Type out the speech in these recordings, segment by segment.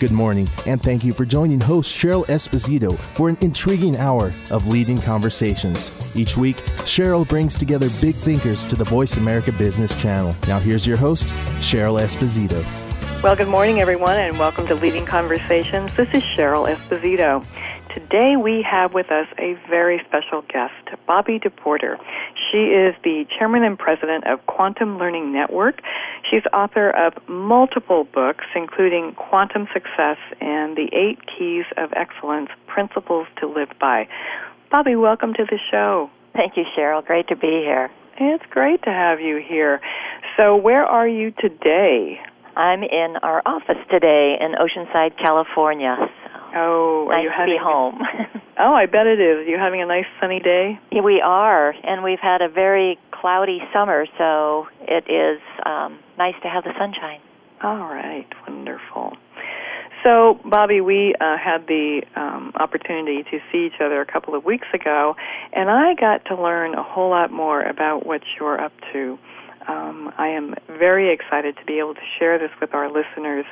Good morning, and thank you for joining host Cheryl Esposito for an intriguing hour of leading conversations. Each week, Cheryl brings together big thinkers to the Voice America Business Channel. Now, here's your host, Cheryl Esposito. Well, good morning, everyone, and welcome to Leading Conversations. This is Cheryl Esposito. Today we have with us a very special guest, Bobbi DePorter. She is the chairman and president of Quantum Learning Network. She's author of multiple books, including Quantum Success and The Eight Keys of Excellence Principles to Live By. Bobbi, welcome to the show. Thank you, Cheryl. Great to be here. It's great to have you here. So, where are you today? I'm in our office today in Oceanside, California. Oh, nice are you having to be home? oh, I bet it is. You having a nice sunny day? We are, and we've had a very cloudy summer, so it is um, nice to have the sunshine. All right, wonderful. So, Bobbi, we uh, had the um, opportunity to see each other a couple of weeks ago, and I got to learn a whole lot more about what you're up to. Um, I am very excited to be able to share this with our listeners.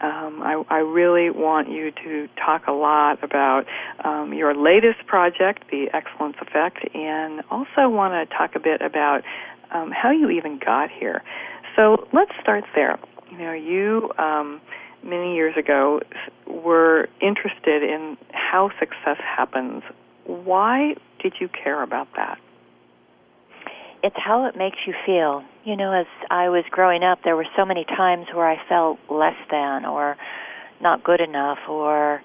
Um, I, I, really want you to talk a lot about um, your latest project, the Excellence Effect, and also want to talk a bit about um, how you even got here. So let's start there. You know, you um, many years ago were interested in how success happens. Why did you care about that? It's how it makes you feel. You know, as I was growing up, there were so many times where I felt less than or not good enough or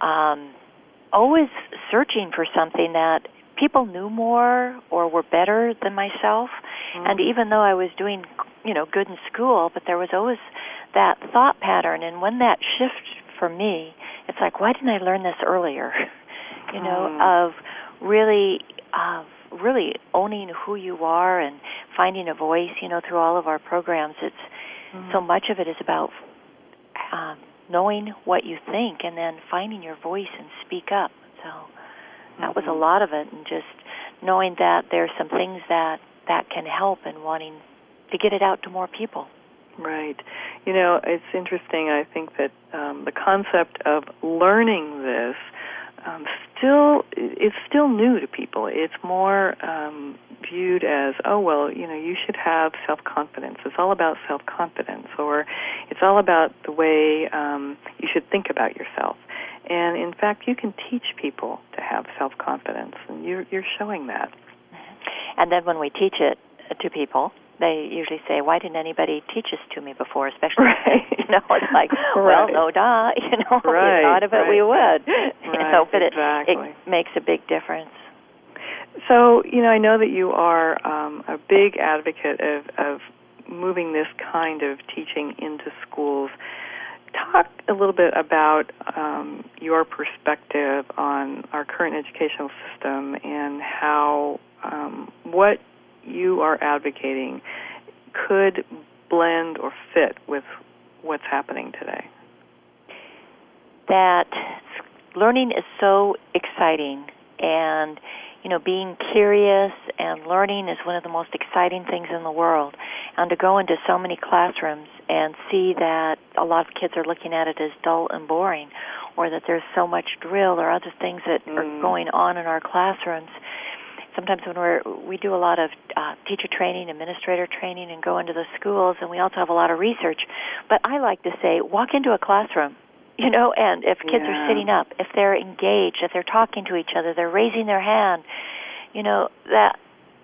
um, always searching for something that people knew more or were better than myself. Mm-hmm. And even though I was doing, you know, good in school, but there was always that thought pattern. And when that shift for me, it's like, why didn't I learn this earlier? you know, mm. of really of really owning who you are and finding a voice, you know, through all of our programs. It's mm-hmm. so much of it is about um, knowing what you think and then finding your voice and speak up. So that was a mm-hmm. lot of it, and just knowing that there's some things that that can help and wanting to get it out to more people. Right. You know, it's interesting. I think that um, the concept of learning this um, still it's still new to people. It's more um, viewed as oh well, you know, you should have self confidence. It's all about self confidence, or it's all about the way um, you should think about yourself. And in fact, you can teach people to have self confidence, and you're you're showing that. And then when we teach it to people, they usually say, "Why didn't anybody teach this to me before?" Especially, right. you know, it's like, right. well, no, duh, you know, right. we thought of it, right. we would, you know, but exactly. it, it makes a big difference. So, you know, I know that you are um, a big advocate of, of moving this kind of teaching into schools. Talk a little bit about um, your perspective on our current educational system and how um, what you are advocating could blend or fit with what's happening today? That learning is so exciting and you know being curious and learning is one of the most exciting things in the world and to go into so many classrooms and see that a lot of kids are looking at it as dull and boring or that there's so much drill or other things that mm. are going on in our classrooms sometimes when we're we do a lot of uh, teacher training, administrator training, and go into the schools, and we also have a lot of research. But I like to say, walk into a classroom, you know, and if kids yeah. are sitting up, if they're engaged, if they're talking to each other, they're raising their hand, you know, that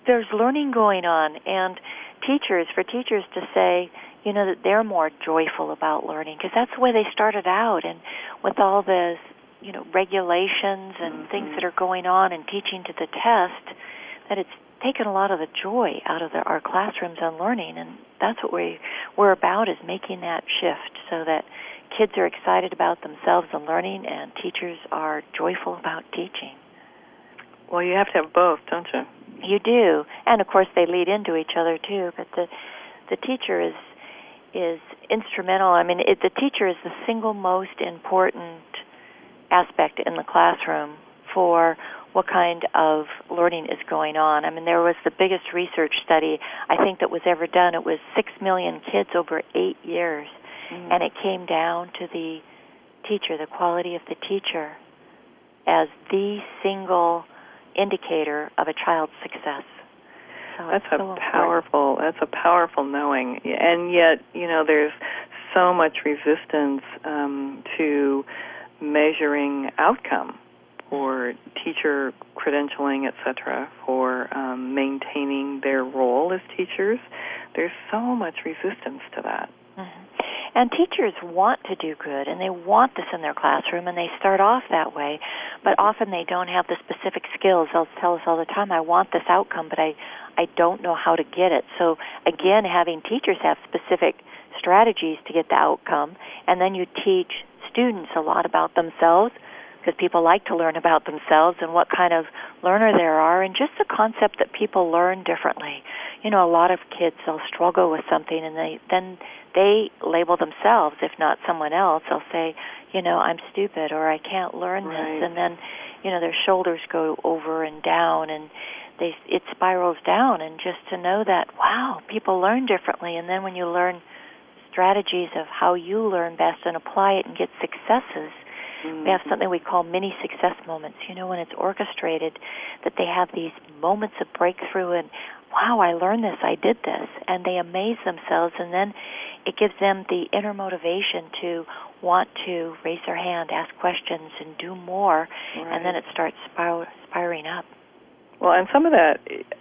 there's learning going on, and teachers for teachers to say, you know, that they're more joyful about learning because that's the way they started out, and with all this you know regulations and things that are going on and teaching to the test that it's taken a lot of the joy out of the, our classrooms and learning, and that's what we we're about is making that shift so that kids are excited about themselves and learning, and teachers are joyful about teaching. Well, you have to have both, don't you? You do, and of course they lead into each other too. But the the teacher is is instrumental. I mean, it, the teacher is the single most important aspect in the classroom for what kind of learning is going on. I mean, there was the biggest research study I think that was ever done. It was six million kids over eight years, mm-hmm. and it came down to the teacher, the quality of the teacher, as the single indicator of a child's success. So that's a so powerful. That's a powerful knowing, and yet you know there's so much resistance um, to measuring outcome for teacher credentialing, etc., for um, maintaining their role as teachers. There's so much resistance to that. Mm-hmm. And teachers want to do good and they want this in their classroom and they start off that way, but often they don't have the specific skills. They'll tell us all the time, I want this outcome, but I, I don't know how to get it. So again, having teachers have specific strategies to get the outcome, and then you teach students a lot about themselves because people like to learn about themselves and what kind of learner there are and just the concept that people learn differently. You know, a lot of kids they'll struggle with something and they then they label themselves if not someone else. They'll say, you know, I'm stupid or I can't learn right. this and then, you know, their shoulders go over and down and they it spirals down and just to know that wow, people learn differently and then when you learn strategies of how you learn best and apply it and get successes, we have mm-hmm. something we call mini success moments. You know, when it's orchestrated, that they have these moments of breakthrough and, wow, I learned this, I did this, and they amaze themselves, and then it gives them the inner motivation to want to raise their hand, ask questions, and do more, right. and then it starts spir- spiraling up. Well, and some of that,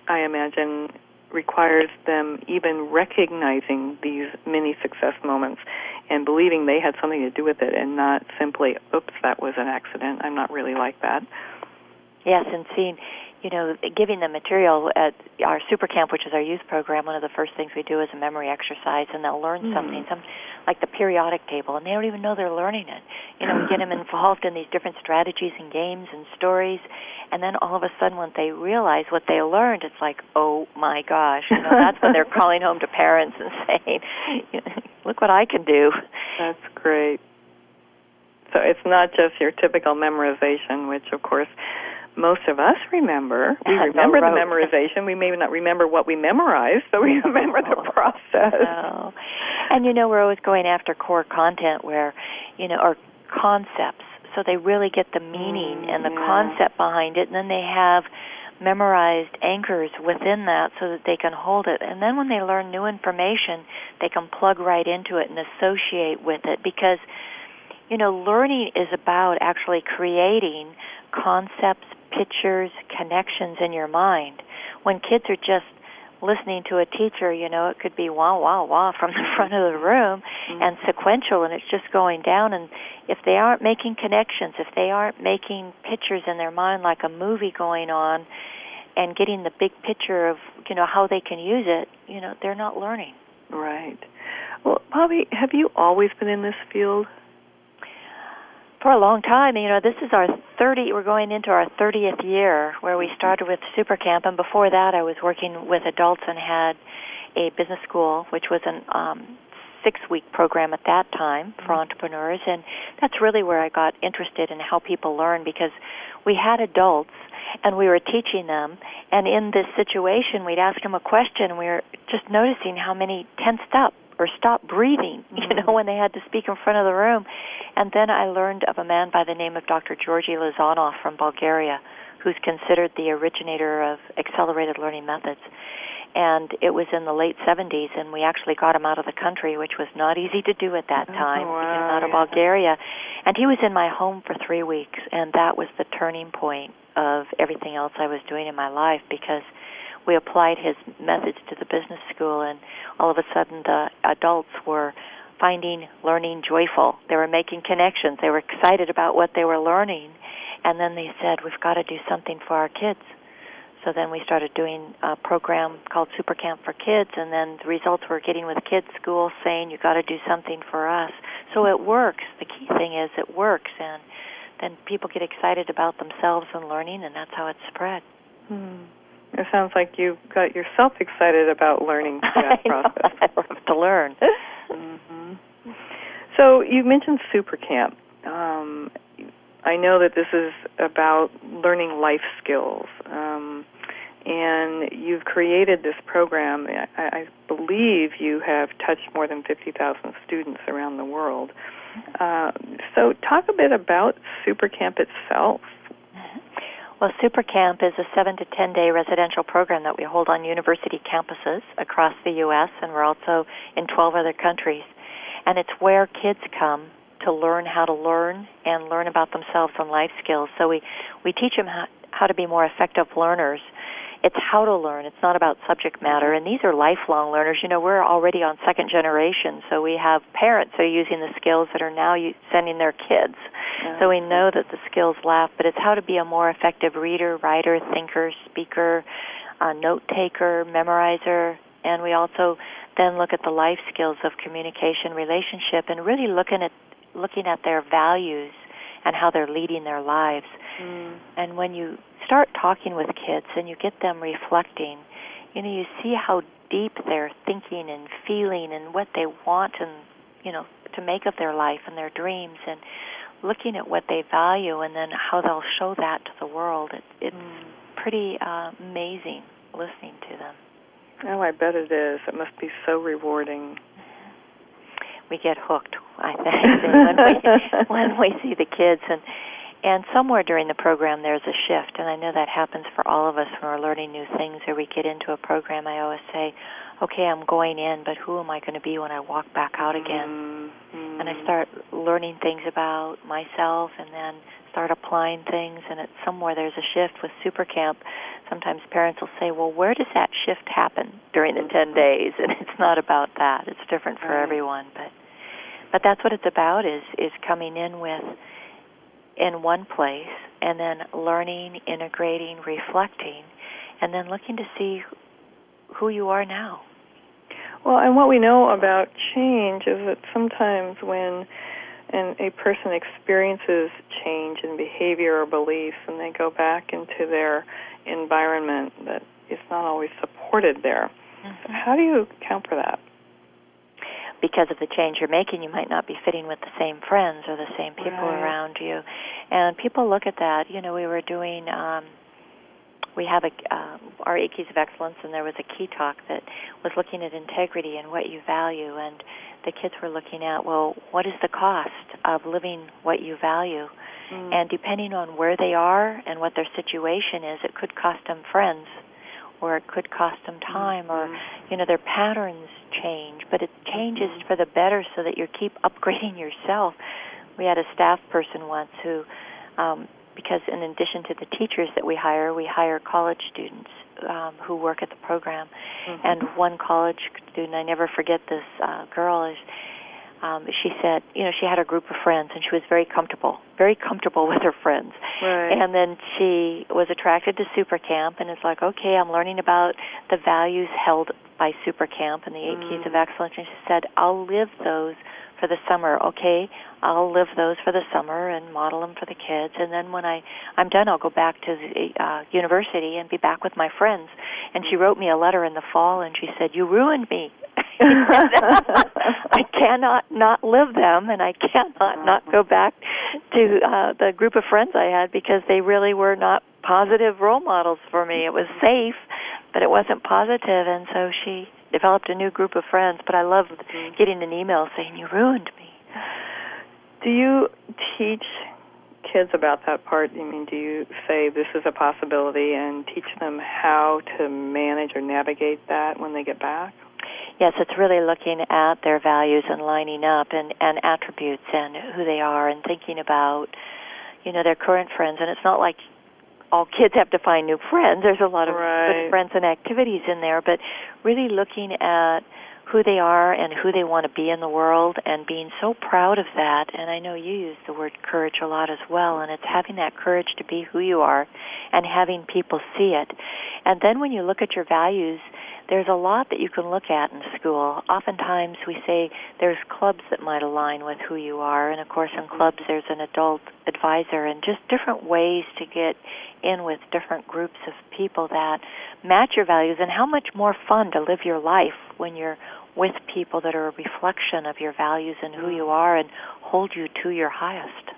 I imagine, requires them even recognizing these mini success moments and believing they had something to do with it and not simply, oops, that was an accident. I'm not really like that. Yes, and seeing, you know, giving them material at our super camp, which is our youth program. One of the first things we do is a memory exercise, and they'll learn mm. something, some like the periodic table, and they don't even know they're learning it. You know, we get them involved in these different strategies and games and stories, and then all of a sudden, when they realize what they learned, it's like, oh my gosh! You know, that's when they're calling home to parents and saying, "Look what I can do." That's great. So it's not just your typical memorization, which of course most of us remember. We remember the memorization. We may not remember what we memorized, but we remember the process. And you know, we're always going after core content where, you know, or concepts. So they really get the meaning and the yeah. concept behind it, and then they have memorized anchors within that so that they can hold it. And then when they learn new information, they can plug right into it and associate with it because you know, learning is about actually creating concepts, pictures, connections in your mind. When kids are just listening to a teacher, you know, it could be wah wah wah from the front of the room mm-hmm. and sequential and it's just going down and if they aren't making connections, if they aren't making pictures in their mind like a movie going on and getting the big picture of, you know, how they can use it, you know, they're not learning. Right. Well, Bobbi, have you always been in this field? For a long time. You know, this is our 30. We're going into our 30th year where we started with Super Camp, and before that, I was working with adults and had a business school, which was an um, six-week program at that time for entrepreneurs, and that's really where I got interested in how people learn because we had adults and we were teaching them and in this situation we'd ask them a question and we were just noticing how many tensed up or stop breathing, you know, mm. when they had to speak in front of the room. And then I learned of a man by the name of Dr. Georgi Lozanov from Bulgaria, who's considered the originator of accelerated learning methods. And it was in the late 70s, and we actually got him out of the country, which was not easy to do at that oh, time. Oh, wow, out of yeah. Bulgaria. And he was in my home for three weeks, and that was the turning point of everything else I was doing in my life because we applied his methods to the business school, and all of a sudden the adults were finding learning joyful. They were making connections. They were excited about what they were learning. And then they said, we've got to do something for our kids. So then we started doing a program called Super Camp for Kids, and then the results we're getting with kids schools saying you got to do something for us. So it works. The key thing is it works, and then people get excited about themselves and learning, and that's how it's spread. Hmm. It sounds like you got yourself excited about learning through that I process. Know, I love to learn. hmm So you mentioned Super Camp. Um, I know that this is about learning life skills. Um, and you've created this program. I, I believe you have touched more than 50,000 students around the world. Uh, so, talk a bit about Super Camp itself. Well, Super Camp is a seven to ten day residential program that we hold on university campuses across the U.S., and we're also in 12 other countries. And it's where kids come to learn how to learn and learn about themselves and life skills. So we, we teach them how, how to be more effective learners it's how to learn. It's not about subject matter. And these are lifelong learners. You know, we're already on second generation, so we have parents that are using the skills that are now sending their kids. Yeah. So we know that the skills last, but it's how to be a more effective reader, writer, thinker, speaker, uh, note taker, memorizer, and we also then look at the life skills of communication, relationship, and really looking at looking at their values and how they're leading their lives. Mm. And when you start talking with kids and you get them reflecting, you know, you see how deep they're thinking and feeling and what they want and, you know, to make of their life and their dreams and looking at what they value and then how they'll show that to the world. It, it's mm. pretty uh, amazing listening to them. Oh, I bet it is. It must be so rewarding. We get hooked, I think, when we when we see the kids and and somewhere during the program there's a shift and i know that happens for all of us when we're learning new things or we get into a program. I always say okay i'm going in but who am i going to be when i walk back out again? Mm-hmm. and i start learning things about myself and then start applying things and it's somewhere there's a shift with super camp. Sometimes parents will say well where does that shift happen during the 10 days? And it's not about that. It's different for right. everyone but but that's what it's about is is coming in with in one place and then learning, integrating, reflecting, and then looking to see who you are now. Well, and what we know about change is that sometimes when and a person experiences change in behavior or beliefs and they go back into their environment that is not always supported there. Mm-hmm. How do you account for that? Because of the change you're making, you might not be fitting with the same friends or the same people right. around you. And people look at that. You know, we were doing. Um, we have a uh, our eight keys of excellence, and there was a key talk that was looking at integrity and what you value. And the kids were looking at, well, what is the cost of living what you value? Mm. And depending on where they are and what their situation is, it could cost them friends or it could cost them time or mm-hmm. you know their patterns change but it changes mm-hmm. for the better so that you keep upgrading yourself we had a staff person once who um because in addition to the teachers that we hire we hire college students um who work at the program mm-hmm. and one college student i never forget this uh girl is um, she said, you know, she had a group of friends and she was very comfortable, very comfortable with her friends. Right. And then she was attracted to Super Camp and it's like, okay, I'm learning about the values held by Super Camp and the 8 mm. keys of excellence. And she said, I'll live those for the summer. Okay, I'll live those for the summer and model them for the kids. And then when I I'm done, I'll go back to the uh, university and be back with my friends. And she wrote me a letter in the fall and she said, "You ruined me." I cannot not live them, and I cannot not go back to uh, the group of friends I had because they really were not positive role models for me. It was safe, but it wasn't positive, and so she developed a new group of friends. But I loved mm-hmm. getting an email saying, "You ruined me." Do you teach kids about that part? I mean, do you say this is a possibility and teach them how to manage or navigate that when they get back? Yes, it's really looking at their values and lining up and, and attributes and who they are and thinking about, you know, their current friends. And it's not like all kids have to find new friends. There's a lot of right. good friends and activities in there, but really looking at who they are and who they want to be in the world and being so proud of that and I know you use the word courage a lot as well and it's having that courage to be who you are and having people see it. And then when you look at your values, there's a lot that you can look at in school. Oftentimes we say there's clubs that might align with who you are, and of course in clubs there's an adult advisor, and just different ways to get in with different groups of people that match your values, and how much more fun to live your life when you're with people that are a reflection of your values and who you are and hold you to your highest.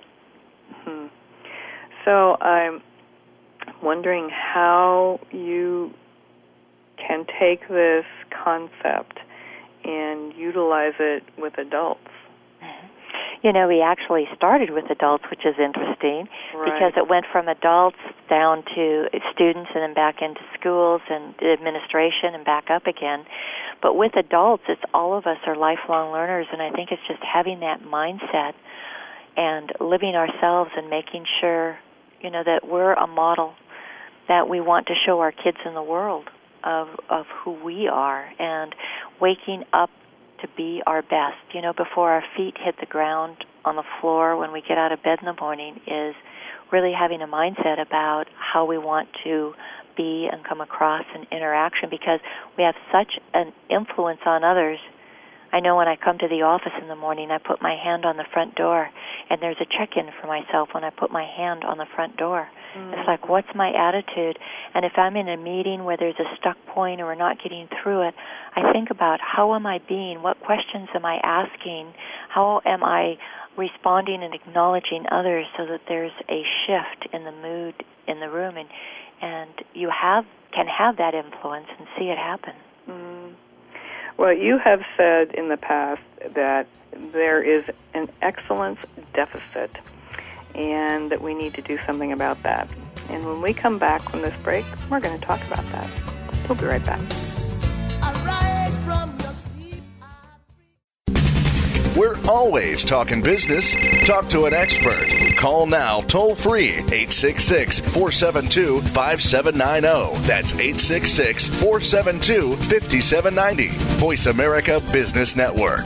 Hmm. So I'm wondering how you can take this concept and utilize it with adults. Mm-hmm. You know, we actually started with adults, which is interesting right. because it went from adults down to students and then back into schools and administration and back up again. But with adults, it's all of us are lifelong learners, and I think it's just having that mindset and living ourselves and making sure, you know, that we're a model that we want to show our kids in the world of of who we are and waking up to be our best. You know, before our feet hit the ground on the floor when we get out of bed in the morning is really having a mindset about how we want to be and come across in interaction because we have such an influence on others. I know when I come to the office in the morning, I put my hand on the front door, and there's a check in for myself when I put my hand on the front door. Mm-hmm. It's like, what's my attitude? And if I'm in a meeting where there's a stuck point or we're not getting through it, I think about how am I being? What questions am I asking? How am I responding and acknowledging others so that there's a shift in the mood in the room? And and you have can have that influence and see it happen. Mm. Well, you have said in the past that there is an excellence deficit and that we need to do something about that. And when we come back from this break, we're going to talk about that. We'll be right back. We're always talking business. Talk to an expert. Call now toll free 866 472 5790. That's 866 472 5790. Voice America Business Network.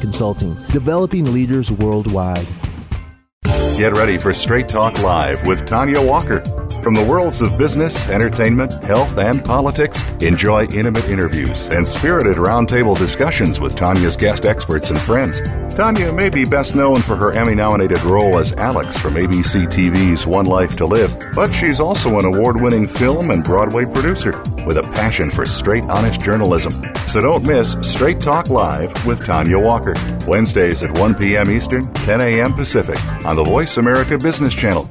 Consulting, developing leaders worldwide. Get ready for Straight Talk Live with Tonja Walker. From the worlds of business, entertainment, health, and politics, enjoy intimate interviews and spirited roundtable discussions with Tonja's guest experts and friends. Tonja may be best known for her Emmy nominated role as Alex from ABC TV's One Life to Live, but she's also an award winning film and Broadway producer with a passion for straight, honest journalism. So don't miss Straight Talk Live with Tonja Walker, Wednesdays at 1 p.m. Eastern, 10 a.m. Pacific on the Voice America Business Channel.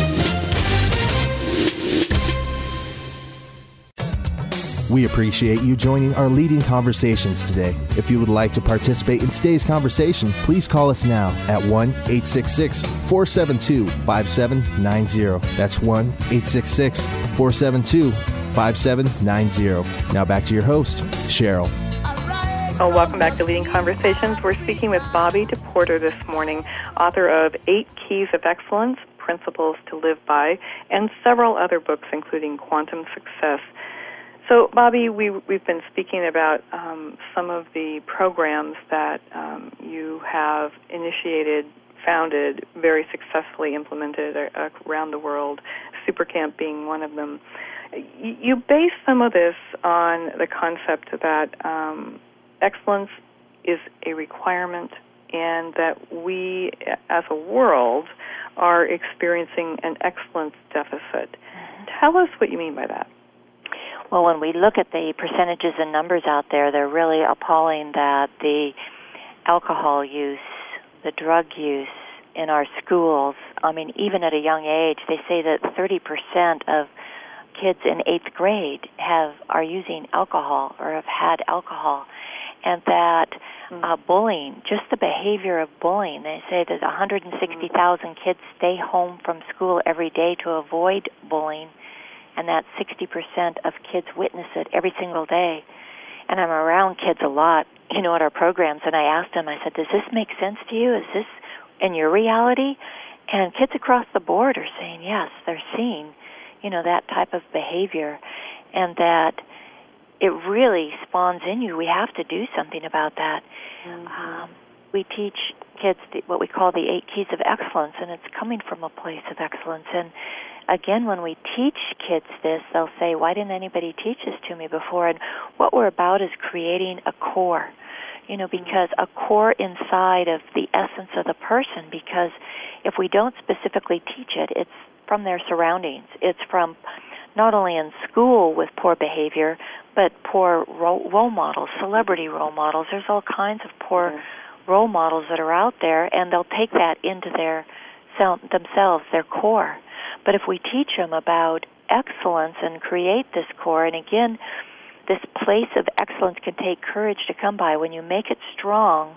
We appreciate you joining our leading conversations today. If you would like to participate in today's conversation, please call us now at 1 866 472 5790. That's 1 866 472 5790. Now back to your host, Cheryl. Oh, welcome back to Leading Conversations. We're speaking with Bobbi DePorter this morning, author of Eight Keys of Excellence, Principles to Live By, and several other books, including Quantum Success. So, Bobbi, we, we've been speaking about um, some of the programs that um, you have initiated, founded, very successfully implemented around the world, Supercamp being one of them. You base some of this on the concept that um, excellence is a requirement and that we as a world are experiencing an excellence deficit. Mm-hmm. Tell us what you mean by that. Well, when we look at the percentages and numbers out there, they're really appalling that the alcohol use, the drug use in our schools, I mean, even at a young age, they say that 30% of kids in eighth grade have are using alcohol or have had alcohol, and that mm. uh, bullying, just the behavior of bullying. They say that 160,000 kids stay home from school every day to avoid bullying, and that 60% of kids witness it every single day. And I'm around kids a lot, you know, at our programs, and I asked them, I said, "Does this make sense to you? Is this in your reality?" And kids across the board are saying yes, they're seeing you know that type of behavior and that it really spawns in you we have to do something about that mm-hmm. um, we teach kids the, what we call the eight keys of excellence and it's coming from a place of excellence and again when we teach kids this they'll say why didn't anybody teach this to me before and what we're about is creating a core you know because a core inside of the essence of the person because if we don't specifically teach it it's from their surroundings. It's from not only in school with poor behavior, but poor role, models, celebrity role models. There's all kinds of poor mm-hmm. role models that are out there, and they'll take that into their themselves, their core. But if we teach them about excellence and create this core, and again, this place of excellence can take courage to come by. When you make it strong,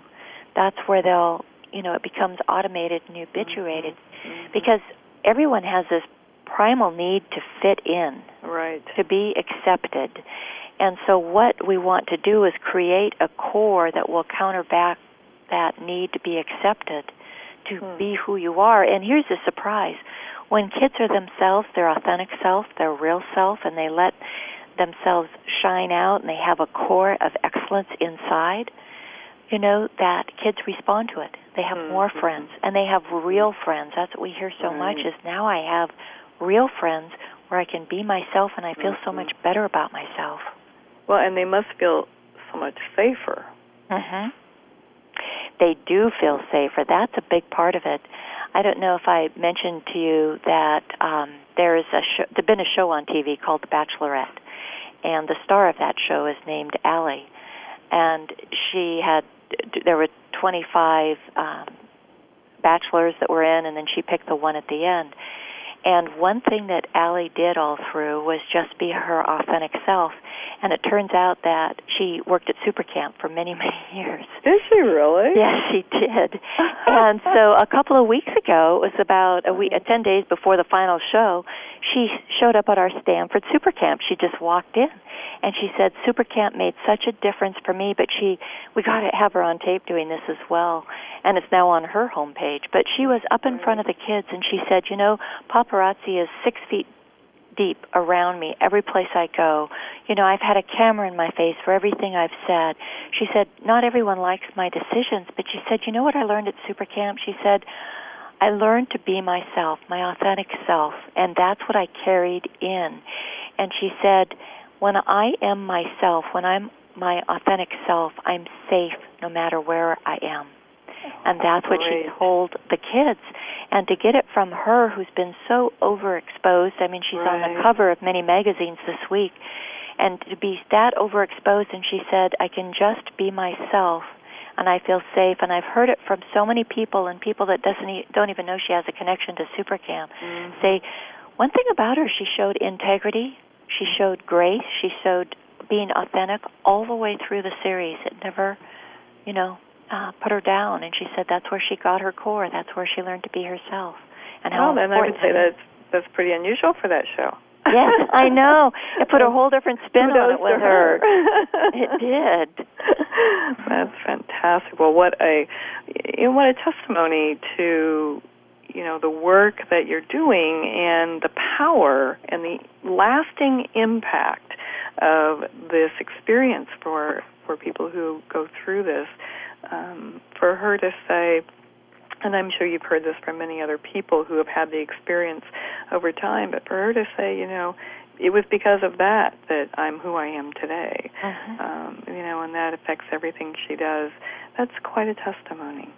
that's where they'll, you know, it becomes automated and habituated. Mm-hmm. Because everyone has this primal need to fit in, right? To be accepted. And so what we want to do is create a core that will counterback that need to be accepted, to hmm. be who you are. And here's the surprise. When kids are themselves, their authentic self, their real self, and they let themselves shine out and they have a core of excellence inside, you know, that kids respond to it. They have mm-hmm. more friends, and they have real friends. That's what we hear so right. much. Is now I have real friends where I can be myself, and I feel mm-hmm. so much better about myself. Well, and they must feel so much safer. Mhm. They do feel safer. That's a big part of it. I don't know if I mentioned to you that um, there is a show, there's been a show on TV called The Bachelorette, and the star of that show is named Ali, and she had there were 25 um, bachelors that were in, and then she picked the one at the end. And one thing that Ali did all through was just be her authentic self. And it turns out that she worked at Super Camp for many, many years. Did she really? Yes, she did. and so a couple of weeks ago, it was about a week, uh, 10 days before the final show, she showed up at our Stanford Super Camp. She just walked in and she said super camp made such a difference for me but she we got to have her on tape doing this as well and it's now on her homepage but she was up in front of the kids and she said you know paparazzi is six feet deep around me every place I go. You know, I've had a camera in my face for everything I've said. She said, Not everyone likes my decisions, but she said, You know what I learned at Super Camp? She said, I learned to be myself, my authentic self, and that's what I carried in. And she said, when I am myself, when I'm my authentic self, I'm safe no matter where I am. And that's what she told the kids. And to get it from her, who's been so overexposed, I mean, she's right. on the cover of many magazines this week, and to be that overexposed, and she said, I can just be myself and I feel safe. And I've heard it from so many people and people that doesn't e- don't even know she has a connection to Supercamp. Mm-hmm. Say one thing about her: she showed integrity, she showed grace. She showed being authentic all the way through the series. It never, you know, uh, put her down. And she said that's where she got her core. That's where she learned to be herself. And how well, then I would say that's that's pretty unusual for that show. yes, I know. It put a whole different spin on it with her. her. it did. That's fantastic. Well, what a you know, what a testimony to you know the work that you're doing and the power and the lasting impact of this experience for for people who go through this um, for her to say and I'm sure you've heard this from many other people who have had the experience over time but for her to say you know it was because of that that I'm who I am today uh-huh. um, you know and that affects everything she does that's quite a testimony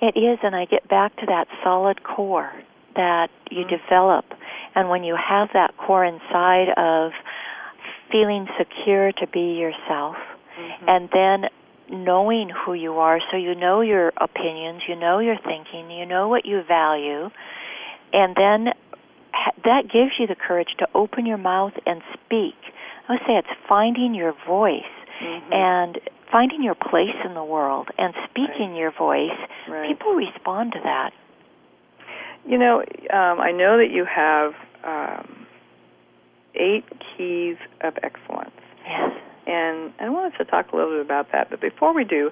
it is, and I get back to that solid core that you mm-hmm. develop. And when you have that core inside of feeling secure to be yourself, Mm-hmm. and then knowing who you are so you know your opinions, you know your thinking, you know what you value, and then ha- that gives you the courage to open your mouth and speak. I would say it's finding your voice Mhm. and finding your place in the world and speaking your voice. Right. People respond to that. You know, um, I know that you have um, eight keys of excellence. Yes. And I wanted to talk a little bit about that. But before we do,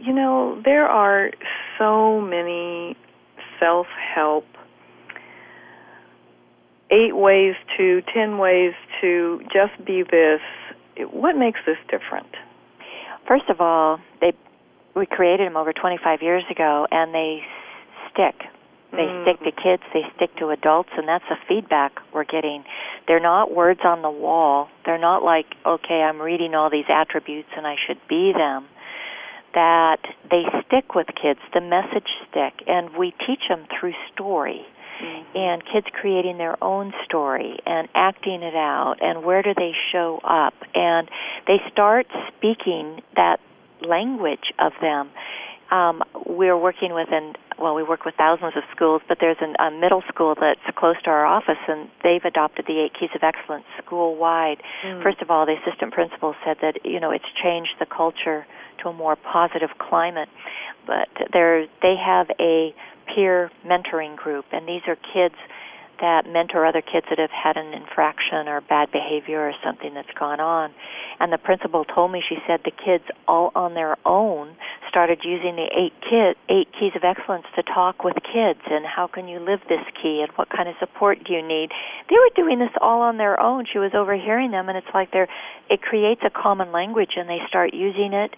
you know, there are so many self-help eight ways to, ten ways to just be this. What makes this different? First of all, they we created them over 25 years ago, and they stick. They Mm. stick to kids. They stick to adults, and that's the feedback we're getting. They're not words on the wall. They're not like, okay, I'm reading all these attributes and I should be them. That they stick with kids. The message stick, and we teach them through story and kids creating their own story and acting it out and where do they show up and they start speaking that language of them um, we're working with and well we work with thousands of schools but there's an, a middle school that's close to our office and they've adopted the eight keys of excellence school wide first of all the assistant principal said that you know it's changed the culture to a more positive climate. But there they have a peer mentoring group, and these are kids that mentor other kids that have had an infraction or bad behavior or something that's gone on. And the principal told me, she said the kids all on their own started using the eight kid eight keys of excellence to talk with kids and how can you live this key and what kind of support do you need. They were doing this all on their own. She was overhearing them and it's like they're it creates a common language and they start using it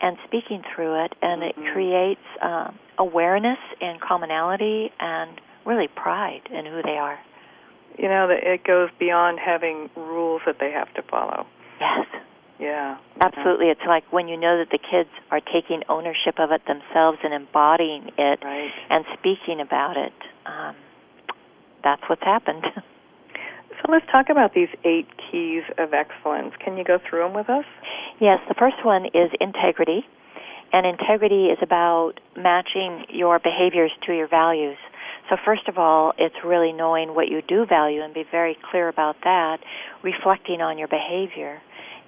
and speaking through it and it creates um, awareness and commonality and really pride in who they are. You know, that it goes beyond having rules that they have to follow. Yes. Yeah. Absolutely. It's like when you know that the kids are taking ownership of it themselves and embodying it Right. and speaking about it. Um, that's what's happened. So let's talk about these eight keys of excellence. Can you go through them with us? Yes, the first one is integrity. And integrity is about matching your behaviors to your values. So, first of all, it's really knowing what you do value and be very clear about that, reflecting on your behavior,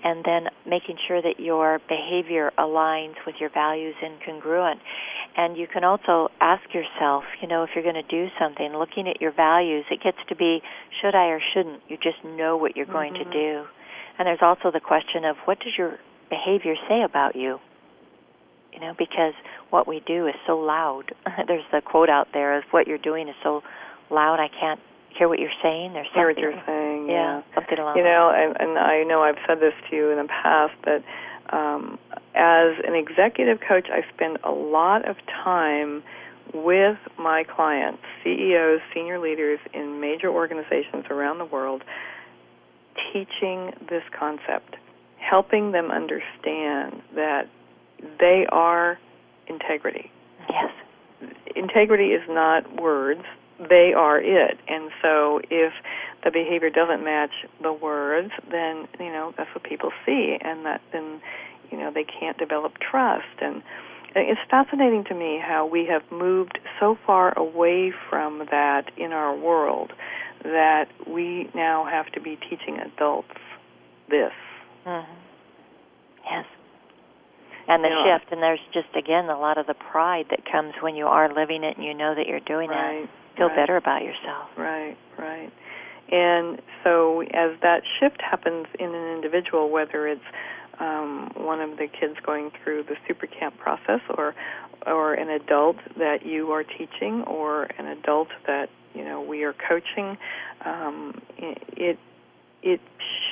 and then making sure that your behavior aligns with your values and congruent. And you can also ask yourself, you know, if you're going to do something, looking at your values, it gets to be should I or shouldn't. You just know what you're going to mm-hmm. do. And there's also the question of what does your behavior say about you? You know, because what we do is so loud. There's the quote out there of what you're doing is so loud I can't hear what you're saying. There's Hear what you're saying. yeah, something along You know, and, and I know I've said this to you in the past that um, as an executive coach, I spend a lot of time with my clients, CEOs, senior leaders in major organizations around the world, teaching this concept, helping them understand that they are integrity. Yes. Integrity is not words, they are it. And so if the behavior doesn't match the words, then, you know, that's what people see and that then, you know, they can't develop trust and it's fascinating to me how we have moved so far away from that in our world that we now have to be teaching adults this. Mm-hmm. Yes. And the Yeah. shift, and there's just again a lot of the pride that comes when you are living it and you know that you're doing Right, that. Feel right. better about yourself. Right, right. And so as that shift happens in an individual, whether it's um, one of the kids going through the super camp process or or an adult that you are teaching or an adult that you know we are coaching um, it it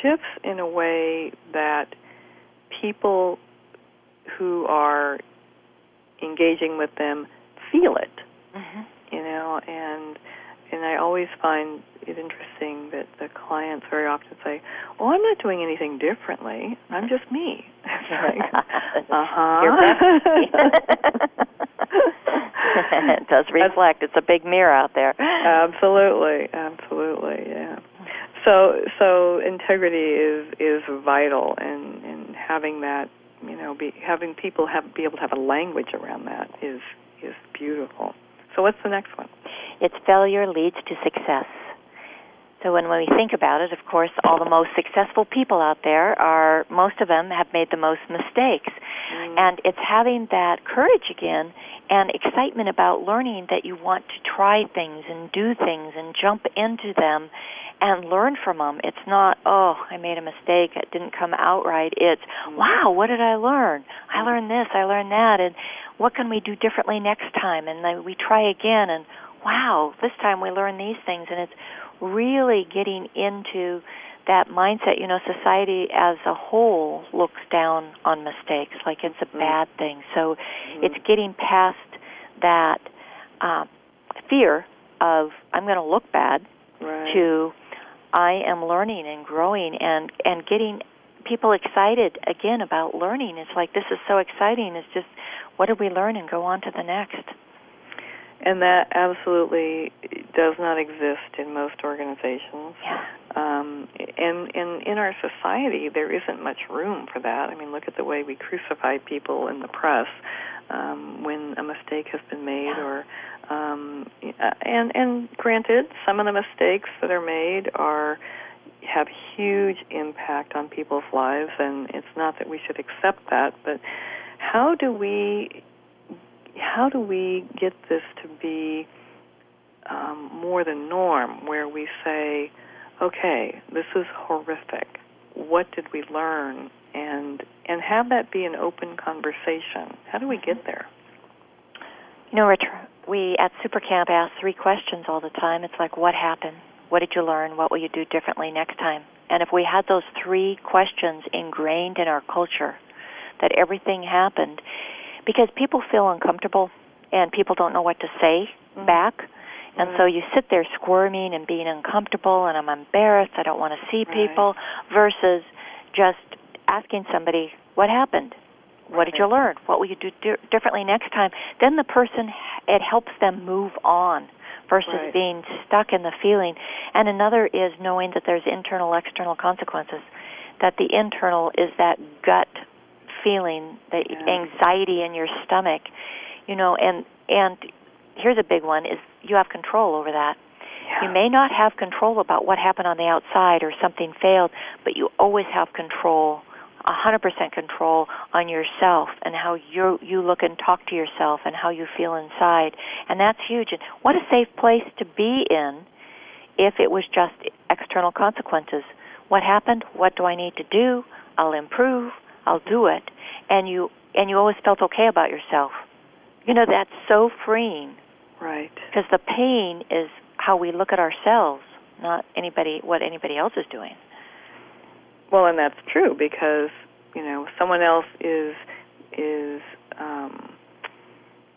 shifts in a way that people who are engaging with them feel it Mm-hmm. you know and and I always find it interesting that the clients very often say, "Oh, I'm not doing anything differently. I'm just me." Like, uh-huh. It does reflect. It's a big mirror out there. absolutely, absolutely, yeah. so so integrity is is vital, and and having that, you know, be having people have be able to have a language around that is is beautiful. So what's the next one? It's failure leads to success. So when, when we think about it, of course, all the most successful people out there are most of them have made the most mistakes. Mm. And it's having that courage again and excitement about learning that you want to try things and do things and jump into them and learn from them. It's not, oh, I made a mistake, it didn't come out right. It's, mm. wow, what did I learn? I mm. learned this, I learned that, and what can we do differently next time? And then we try again, and wow, this time we learn these things, and it's really getting into that mindset. You know, society as a whole looks down on mistakes like it's a mm-hmm. bad thing. So mm-hmm. it's getting past that uh, fear of I'm going to look bad right. to I am learning and growing and and getting people excited again about learning. It's like this is so exciting. It's just what did we learn and go on to the next. And that absolutely does not exist in most organizations. Yeah. Um, and, and in our society, there isn't much room for that. I mean, look at the way we crucify people in the press um, when a mistake has been made, yeah. or um, and and granted, some of the mistakes that are made are have huge impact on people's lives, and it's not that we should accept that, but how do we how do we get this to be um, more the norm, where we say, okay, this is horrific. What did we learn? And and have that be an open conversation. How do we get there? You know, Rich, we at SuperCamp ask three questions all the time. It's like, what happened? What did you learn? What will you do differently next time? And if we had those three questions ingrained in our culture, that everything happened, because people feel uncomfortable and people don't know what to say mm-hmm. back. And so you sit there squirming and being uncomfortable and I'm embarrassed, I don't want to see right. people versus just asking somebody, what happened? What right. did you learn? What will you do di- differently next time? Then the person, it helps them move on versus right. being stuck in the feeling. And another is knowing that there's internal, external consequences. That the internal is that gut feeling, the yeah. anxiety in your stomach, you know, and and here's a big one is you have control over that. Yeah. You may not have control about what happened on the outside or something failed, but you always have control, a 100% control on yourself and how you you look and talk to yourself and how you feel inside. And that's huge. And what a safe place to be in if it was just external consequences. What happened? What do I need to do? I'll improve. I'll do it. And you and you always felt okay about yourself. You know that's so freeing. Right. Because the pain is how we look at ourselves, not anybody what anybody else is doing. Well, and that's true because you know someone else is is um,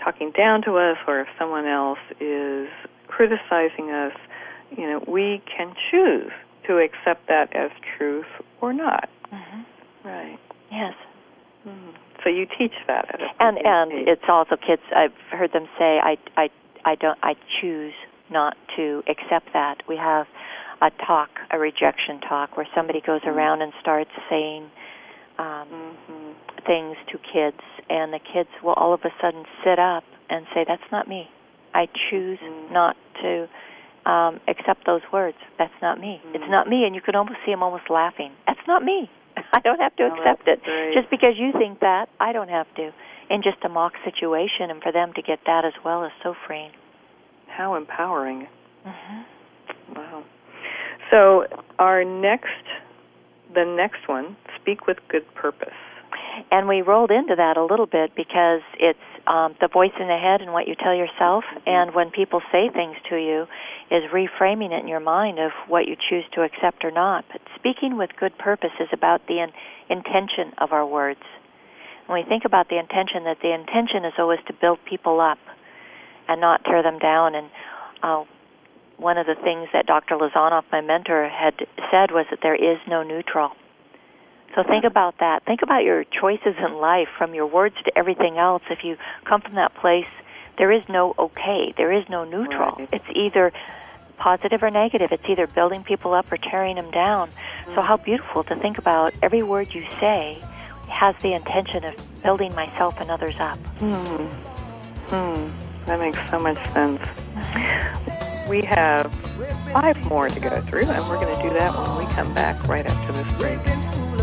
talking down to us, or if someone else is criticizing us, you know, we can choose to accept that as truth or not. Mm-hmm. Right. Yes. Mm-hmm. So you teach that at a and and age. it's also kids. I've heard them say, "I I I don't I choose not to accept that." We have a talk, a rejection talk, where somebody goes mm-hmm. around and starts saying um, mm-hmm. things to kids, and the kids will all of a sudden sit up and say, "That's not me. I choose mm-hmm. not to." Um, accept those words. That's not me. It's Mm-hmm. not me, and you can almost see them almost laughing. That's not me. I don't have to Oh, accept it. great. Just because you think that, I don't have to. In just a mock situation, and for them to get that as well is so freeing. How empowering. Mm-hmm. Wow. So our next, the next one, speak with good purpose. And we rolled into that a little bit because it's um, the voice in the head and what you tell yourself, and when people say things to you, is reframing it in your mind of what you choose to accept or not. But speaking with good purpose is about the in- intention of our words. When we think about the intention, that the intention is always to build people up and not tear them down. And uh, one of the things that Dr. Lozanov, my mentor, had said was that there is no neutral. So think about that. Think about your choices in life, from your words to everything else. If you come from that place, there is no okay. There is no neutral. Right. It's either positive or negative. It's either building people up or tearing them down. Mm-hmm. So, how beautiful to think about every word you say has the intention of building myself and others up. Hmm. Hmm. That makes so much sense. Mm-hmm. We have five more to go through, and we're going to do that when we come back right after this break.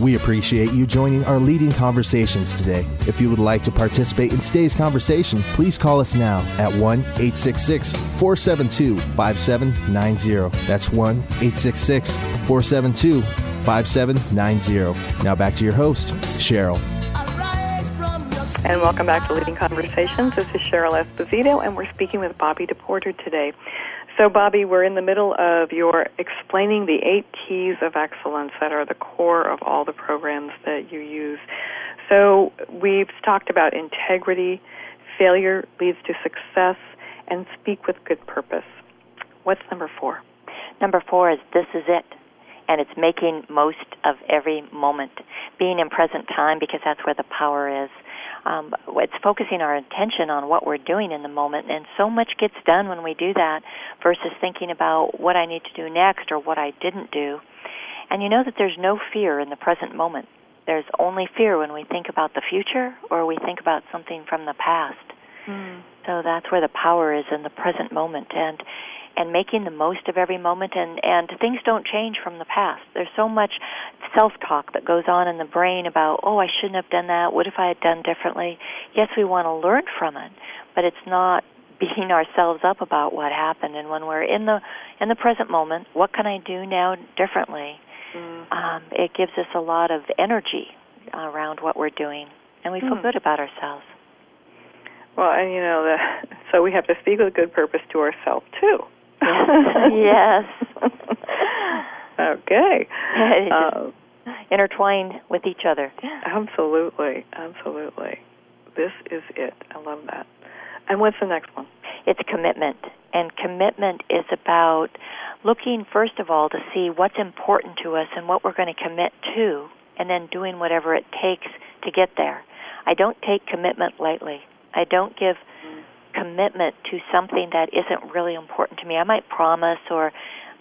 We appreciate you joining our leading conversations today. If you would like to participate in today's conversation, please call us now at 1 866 472 5790. That's 1 866 472 5790. Now back to your host, Cheryl. And welcome back to Leading Conversations. This is Cheryl Esposito, and we're speaking with Bobbi DePorter today. So, Bobbi, we're in the middle of your explaining the eight keys of excellence that are the core of all the programs that you use. So, we've talked about integrity, failure leads to success, and speak with good purpose. What's number four? Number four is this is it. And it's making most of every moment. Being in present time because that's where the power is um, it's focusing our attention on what we're doing in the moment, and so much gets done when we do that versus thinking about what I need to do next or what I didn't do. And you know that there's no fear in the present moment. There's only fear when we think about the future or we think about something from the past. Mm. So that's where the power is in the present moment. And and making the most of every moment and and things don't change from the past there's so much self talk that goes on in the brain about oh i shouldn't have done that what if i had done differently yes we want to learn from it but it's not beating ourselves up about what happened and when we're in the in the present moment what can i do now differently mm-hmm. um, it gives us a lot of energy around what we're doing and we feel mm. good about ourselves well, and you know, the, so we have to speak with good purpose to ourselves too. yes. okay. Uh, intertwined with each other. Absolutely, absolutely. This is it. I love that. And what's the next one? It's commitment. And commitment is about looking, first of all, to see what's important to us and what we're going to commit to, and then doing whatever it takes to get there. I don't take commitment lightly. I don't give commitment to something that isn't really important to me. I might promise or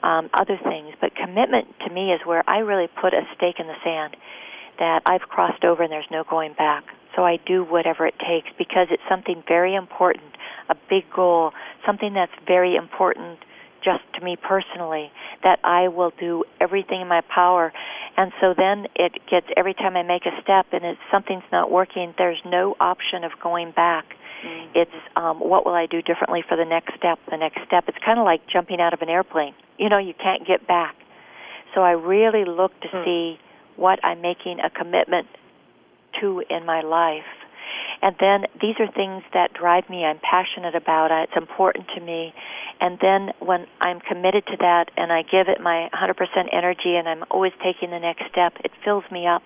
um, other things, but commitment to me is where I really put a stake in the sand that I've crossed over and there's no going back. So I do whatever it takes because it's something very important, a big goal, something that's very important just to me personally, that I will do everything in my power. And so then it gets every time I make a step and it's something's not working, there's no option of going back Mm-hmm. It's um, what will I do differently for the next step? The next step. It's kind of like jumping out of an airplane. You know, you can't get back. So I really look to mm. see what I'm making a commitment to in my life. And then these are things that drive me. I'm passionate about it. It's important to me. And then when I'm committed to that and I give it my 100% energy and I'm always taking the next step, it fills me up.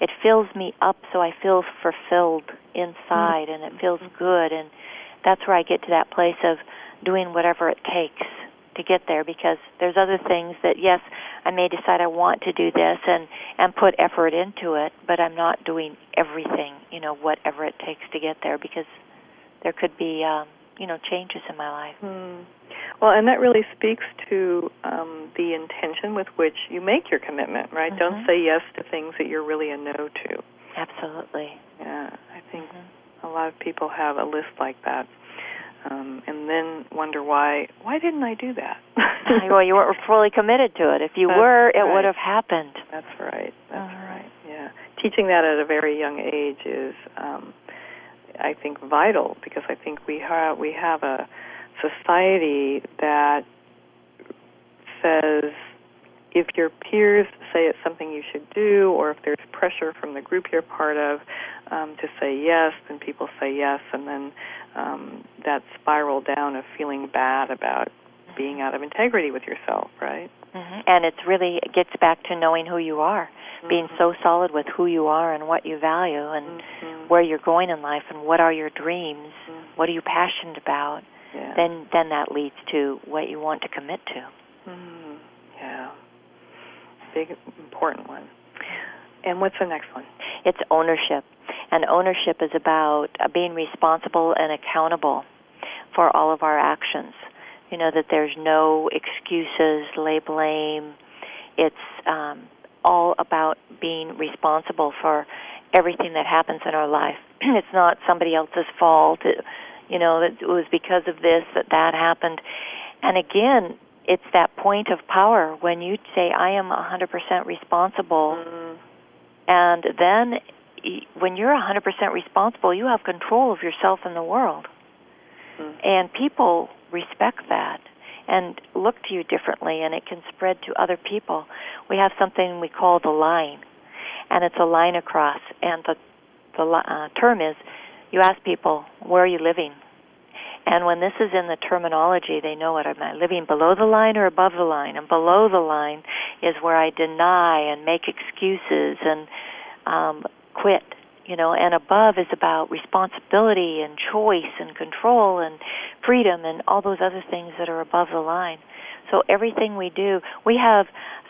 It fills me up so I feel fulfilled inside and it feels good. And that's where I get to that place of doing whatever it takes to get there because there's other things that yes I may decide I want to do this and and put effort into it but I'm not doing everything you know whatever it takes to get there because there could be um you know changes in my life hmm. well and that really speaks to um the intention with which you make your commitment right mm-hmm. don't say yes to things that you're really a no to absolutely yeah I think mm-hmm. a lot of people have a list like that um, and then wonder why why didn't I do that? well, you weren't fully committed to it. If you That's were, right. it would have happened. That's right. That's uh-huh. right. Yeah, teaching that at a very young age is, um, I think, vital because I think we have we have a society that says if your peers say it's something you should do, or if there's pressure from the group you're part of um, to say yes, then people say yes, and then um, that spiral down of feeling bad about being out of integrity with yourself, right? Mm-hmm. And it's really it gets back to knowing who you are, mm-hmm. being so solid with who you are and what you value and mm-hmm. where you're going in life and what are your dreams, mm-hmm. what are you passionate about. Yeah. Then then that leads to what you want to commit to. Mm-hmm. Yeah, big important one. And what's the next one? It's ownership. And ownership is about uh, being responsible and accountable for all of our actions. You know, that there's no excuses, lay blame. It's um, all about being responsible for everything that happens in our life. it's not somebody else's fault. It, you know, it was because of this that that happened. And again, it's that point of power when you say, I am 100% responsible. Mm-hmm. And then when you're 100% responsible, you have control of yourself and the world. Mm-hmm. And people respect that and look to you differently, and it can spread to other people. We have something we call the line, and it's a line across. And the the uh, term is, you ask people, where are you living? And when this is in the terminology, they know what am I living below the line or above the line? And below the line is where I deny and make excuses and um, quit you know and above is about responsibility and choice and control and freedom and all those other things that are above the line. So everything we do we have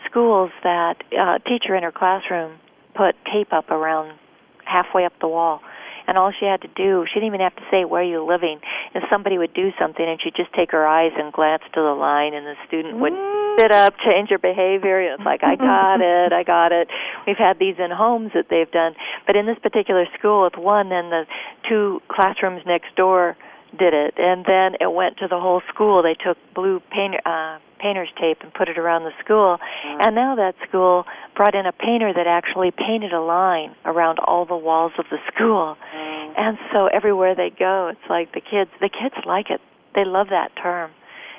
schools that uh teacher in her classroom put tape up around halfway up the wall and all she had to do she didn't even have to say where you're living? If somebody would do something and she'd just take her eyes and glance to the line and the student would mm. sit up change her behavior it's like i got it i got it. We've had these in homes that they've done. But in this particular school with one and the two classrooms next door did it and then it went to the whole school they took blue paint uh painter's tape and put it around the school. Mm. And now that school brought in a painter that actually painted a line around all the walls of the school. Mm. And so everywhere they go, it's like the kids the kids like it. They love that term.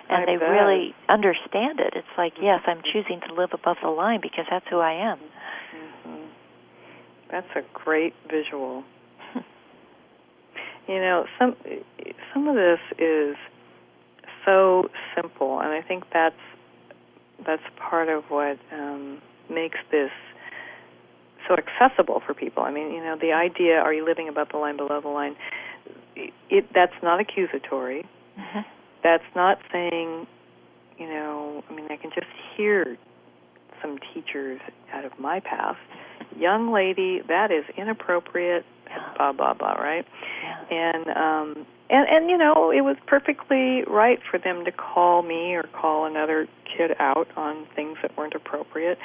And I they bet. really understand it. It's like, yes, I'm choosing to live above the line because that's who I am. Mm-hmm. That's a great visual. You know, some some of this is so simple, and I think that's that's part of what um, makes this so accessible for people. I mean, you know, the idea: are you living above the line, below the line? It that's not accusatory. Mm-hmm. That's not saying, you know. I mean, I can just hear some teachers out of my past. Young lady, that is inappropriate. Yeah. Blah blah blah. Right? Yeah. and um and and you know it was perfectly right for them to call me or call another kid out on things that weren't appropriate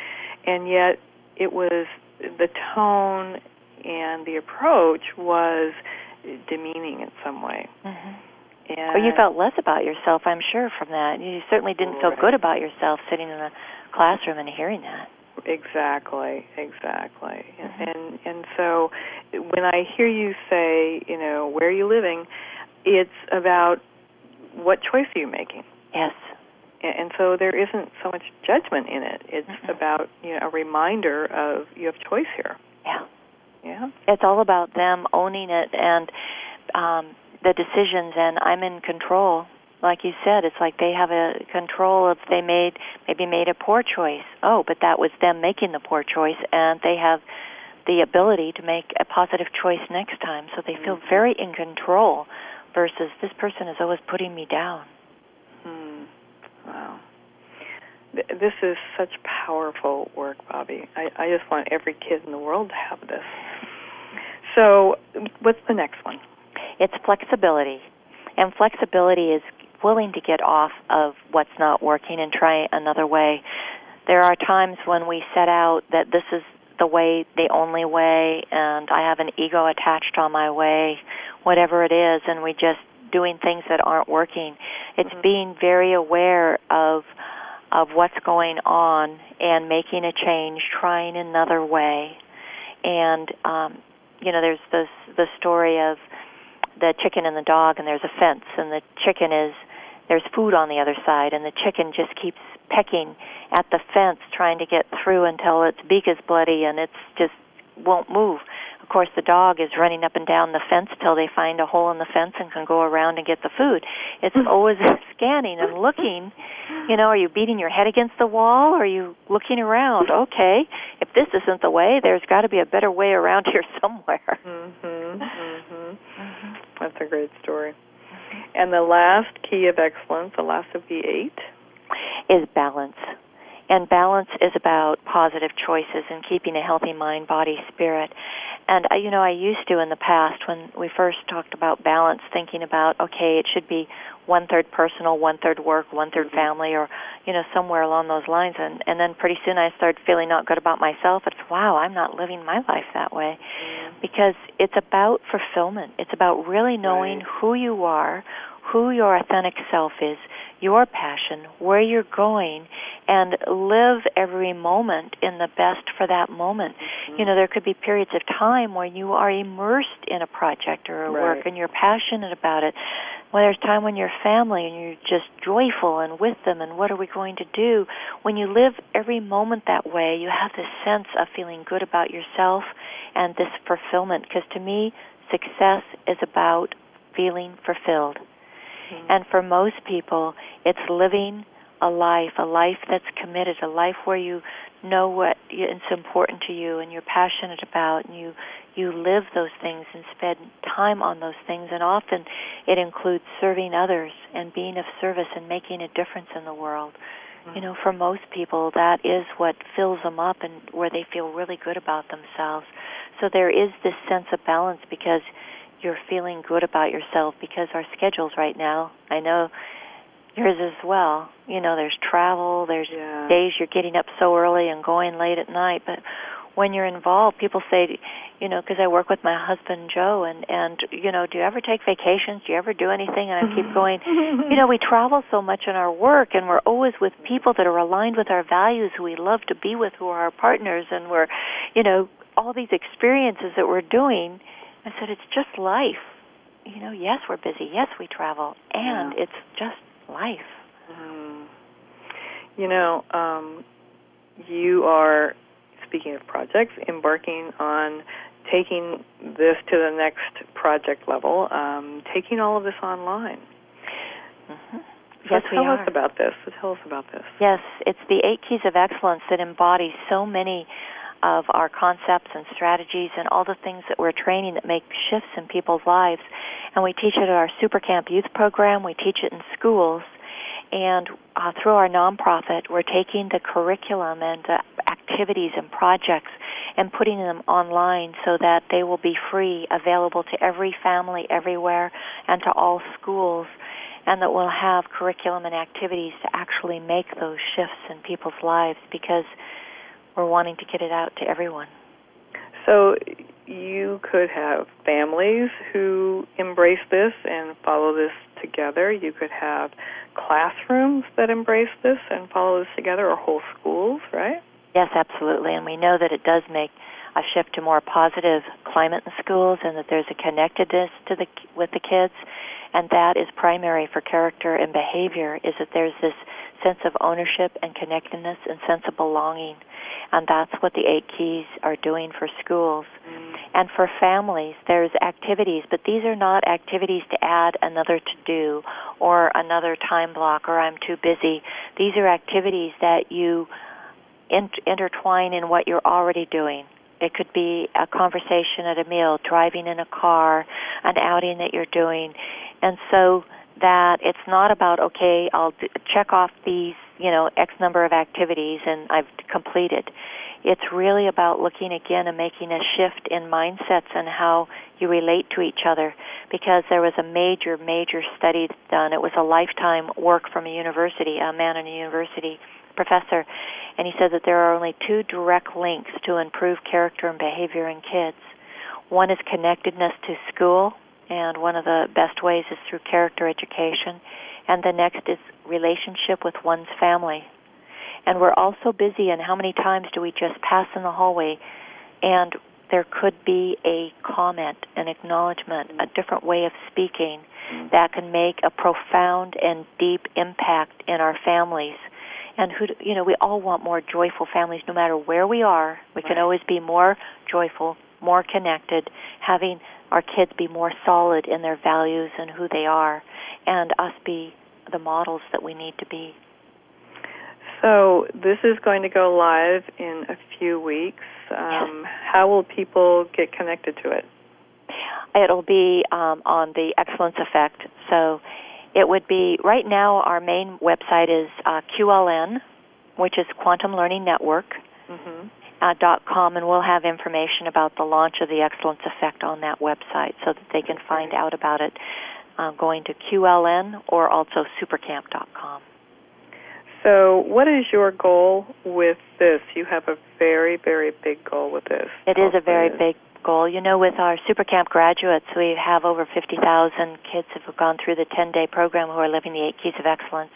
and yet it was the tone and the approach was demeaning in some way Mm-hmm. and Well, you felt less about yourself, I'm sure, from that. You certainly didn't feel Right. good about yourself sitting in the classroom and hearing that. Exactly, exactly. Mm-hmm. And and so when I hear you say, you know, where are you living, it's about what choice are you making? Yes. And so there isn't so much judgment in it. It's mm-hmm. about, you know, a reminder of you have choice here. Yeah. Yeah. It's all about them owning it and um the decisions and I'm in control like you said, it's like they have a control of they made maybe made a poor choice. Oh, but that was them making the poor choice, and they have the ability to make a positive choice next time. So they feel mm-hmm. very in control. Versus this person is always putting me down. Hmm. Wow. This is such powerful work, Bobbi. I, I just want every kid in the world to have this. So, what's the next one? It's flexibility. And flexibility is willing to get off of what's not working and try another way. There are times when we set out that this is the way, the only way, and I have an ego attached on my way, whatever it is, and we just doing things that aren't working. It's mm-hmm. being very aware of of what's going on and making a change, trying another way. And um, you know, there's this the story of the chicken and the dog, and there's a fence, and the chicken is there's food on the other side, and the chicken just keeps pecking at the fence, trying to get through until its beak is bloody and it's just won't move. Of course, the dog is running up and down the fence till they find a hole in the fence and can go around and get the food. It's always scanning and looking. You know, are you beating your head against the wall? Or are you looking around? Okay, if this isn't the way, there's got to be a better way around here somewhere. Mhm. Mhm. That's a great story. And the last key of excellence, the last of the eight, is balance. And balance is about positive choices and keeping a healthy mind, body, spirit. And I, you know, I used to in the past when we first talked about balance, thinking about okay, it should be one third personal, one third work, one third family, or you know, somewhere along those lines. And and then pretty soon I started feeling not good about myself. It's wow, I'm not living my life that way, mm. because it's about fulfillment. It's about really knowing right. who you are, who your authentic self is, your passion, where you're going, and live every moment in the best for that moment. Mm-hmm. You know, there could be periods of time where you are immersed in a project or a right. work and you're passionate about it. When there's time when you're family and you're just joyful and with them and what are we going to do? When you live every moment that way, you have this sense of feeling good about yourself and this fulfillment. Because to me, success is about feeling fulfilled. Mm-hmm. And for most people, it's living a life, a life that's committed, a life where you know what it's important to you and you're passionate about and you you live those things and spend time on those things and often it includes serving others and being of service and making a difference in the world. Mm-hmm. You know, for most people that is what fills them up and where they feel really good about themselves. So there is this sense of balance because you're feeling good about yourself because our schedules right now, I know yours as well. You know, there's travel, there's yeah. days you're getting up so early and going late at night, but when you're involved, people say, you know, because I work with my husband Joe, and and you know, do you ever take vacations? Do you ever do anything? And I keep going, you know, we travel so much in our work, and we're always with people that are aligned with our values, who we love to be with, who are our partners, and we're, you know, all these experiences that we're doing I said, it's just life. You know, yes, we're busy. Yes, we travel. And yeah. it's just life. Mm. You know, um, you are, speaking of projects, embarking on taking this to the next project level, um, taking all of this online. Mm-hmm. So yes, tell we us are. about this. So tell us about this. Yes, it's the eight keys of excellence that embody so many of our concepts and strategies and all the things that we're training that make shifts in people's lives. And we teach it at our SuperCamp Youth Program. We teach it in schools. And uh, through our nonprofit, we're taking the curriculum and the activities and projects and putting them online so that they will be free, available to every family everywhere and to all schools and that we'll have curriculum and activities to actually make those shifts in people's lives because we're wanting to get it out to everyone. So you could have families who embrace this and follow this together. You could have classrooms that embrace this and follow this together, or whole schools, right? Yes, absolutely. And we know that it does make a shift to more positive climate in schools and that there's a connectedness to the with the kids and that is primary for character and behavior is that there's this sense of ownership and connectedness and sense of belonging and that's what the eight keys are doing for schools mm. and for families there's activities but these are not activities to add another to do or another time block or i'm too busy these are activities that you intertwine in what you're already doing it could be a conversation at a meal, driving in a car, an outing that you're doing. And so that it's not about, okay, I'll check off these, you know, X number of activities and I've completed. It's really about looking again and making a shift in mindsets and how you relate to each other because there was a major, major study done. It was a lifetime work from a university, a man in a university professor, and he said that there are only two direct links to improve character and behavior in kids. One is connectedness to school, and one of the best ways is through character education, and the next is relationship with one's family. And we're all so busy, and how many times do we just pass in the hallway and there could be a comment, an acknowledgement, a different way of speaking that can make a profound and deep impact in our families and who you know we all want more joyful families no matter where we are we right. can always be more joyful more connected having our kids be more solid in their values and who they are and us be the models that we need to be so this is going to go live in a few weeks um, yes. how will people get connected to it it'll be um, on the excellence effect so it would be right now our main website is uh, QLN, which is Quantum Learning Network. Mm-hmm. Uh, dot com, and we'll have information about the launch of the Excellence Effect on that website, so that they can find out about it uh, going to QLN or also supercamp.com. So, what is your goal with this? You have a very, very big goal with this. It is a very big goal. You know, with our SuperCamp graduates, we have over 50,000 kids who have gone through the 10-day program who are living the eight keys of excellence.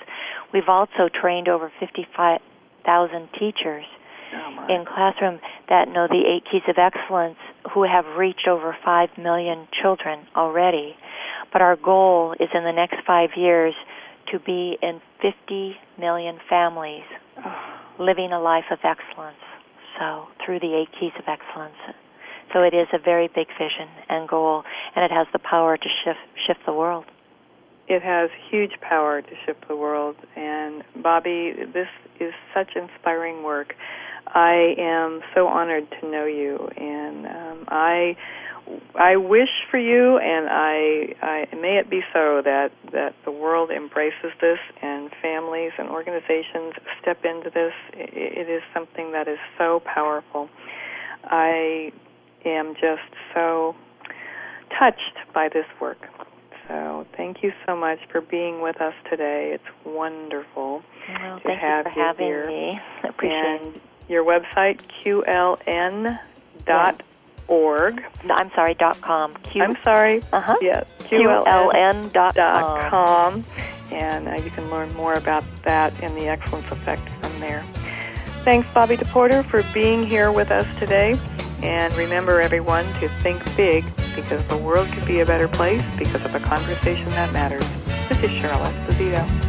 We've also trained over 55,000 teachers oh in classroom that know the eight keys of excellence who have reached over 5 million children already. But our goal is in the next five years to be in 50 million families oh. living a life of excellence. So, through the eight keys of excellence. So it is a very big vision and goal, and it has the power to shift shift the world. It has huge power to shift the world, and Bobbi, this is such inspiring work. I am so honored to know you, and um, I I wish for you, and I, I may it be so that that the world embraces this, and families and organizations step into this. It, it is something that is so powerful. I am just so touched by this work. So thank you so much for being with us today. It's wonderful well, to have you, you having here. Me. Appreciate and your website qln dot org. I'm sorry, dot com. Q- I'm sorry. Uh-huh. Yeah, qln dot com. And uh, you can learn more about that and the excellence effect from there. Thanks, Bobbi DePorter, for being here with us today. And remember, everyone, to think big because the world could be a better place because of a conversation that matters. This is Cheryl Esposito.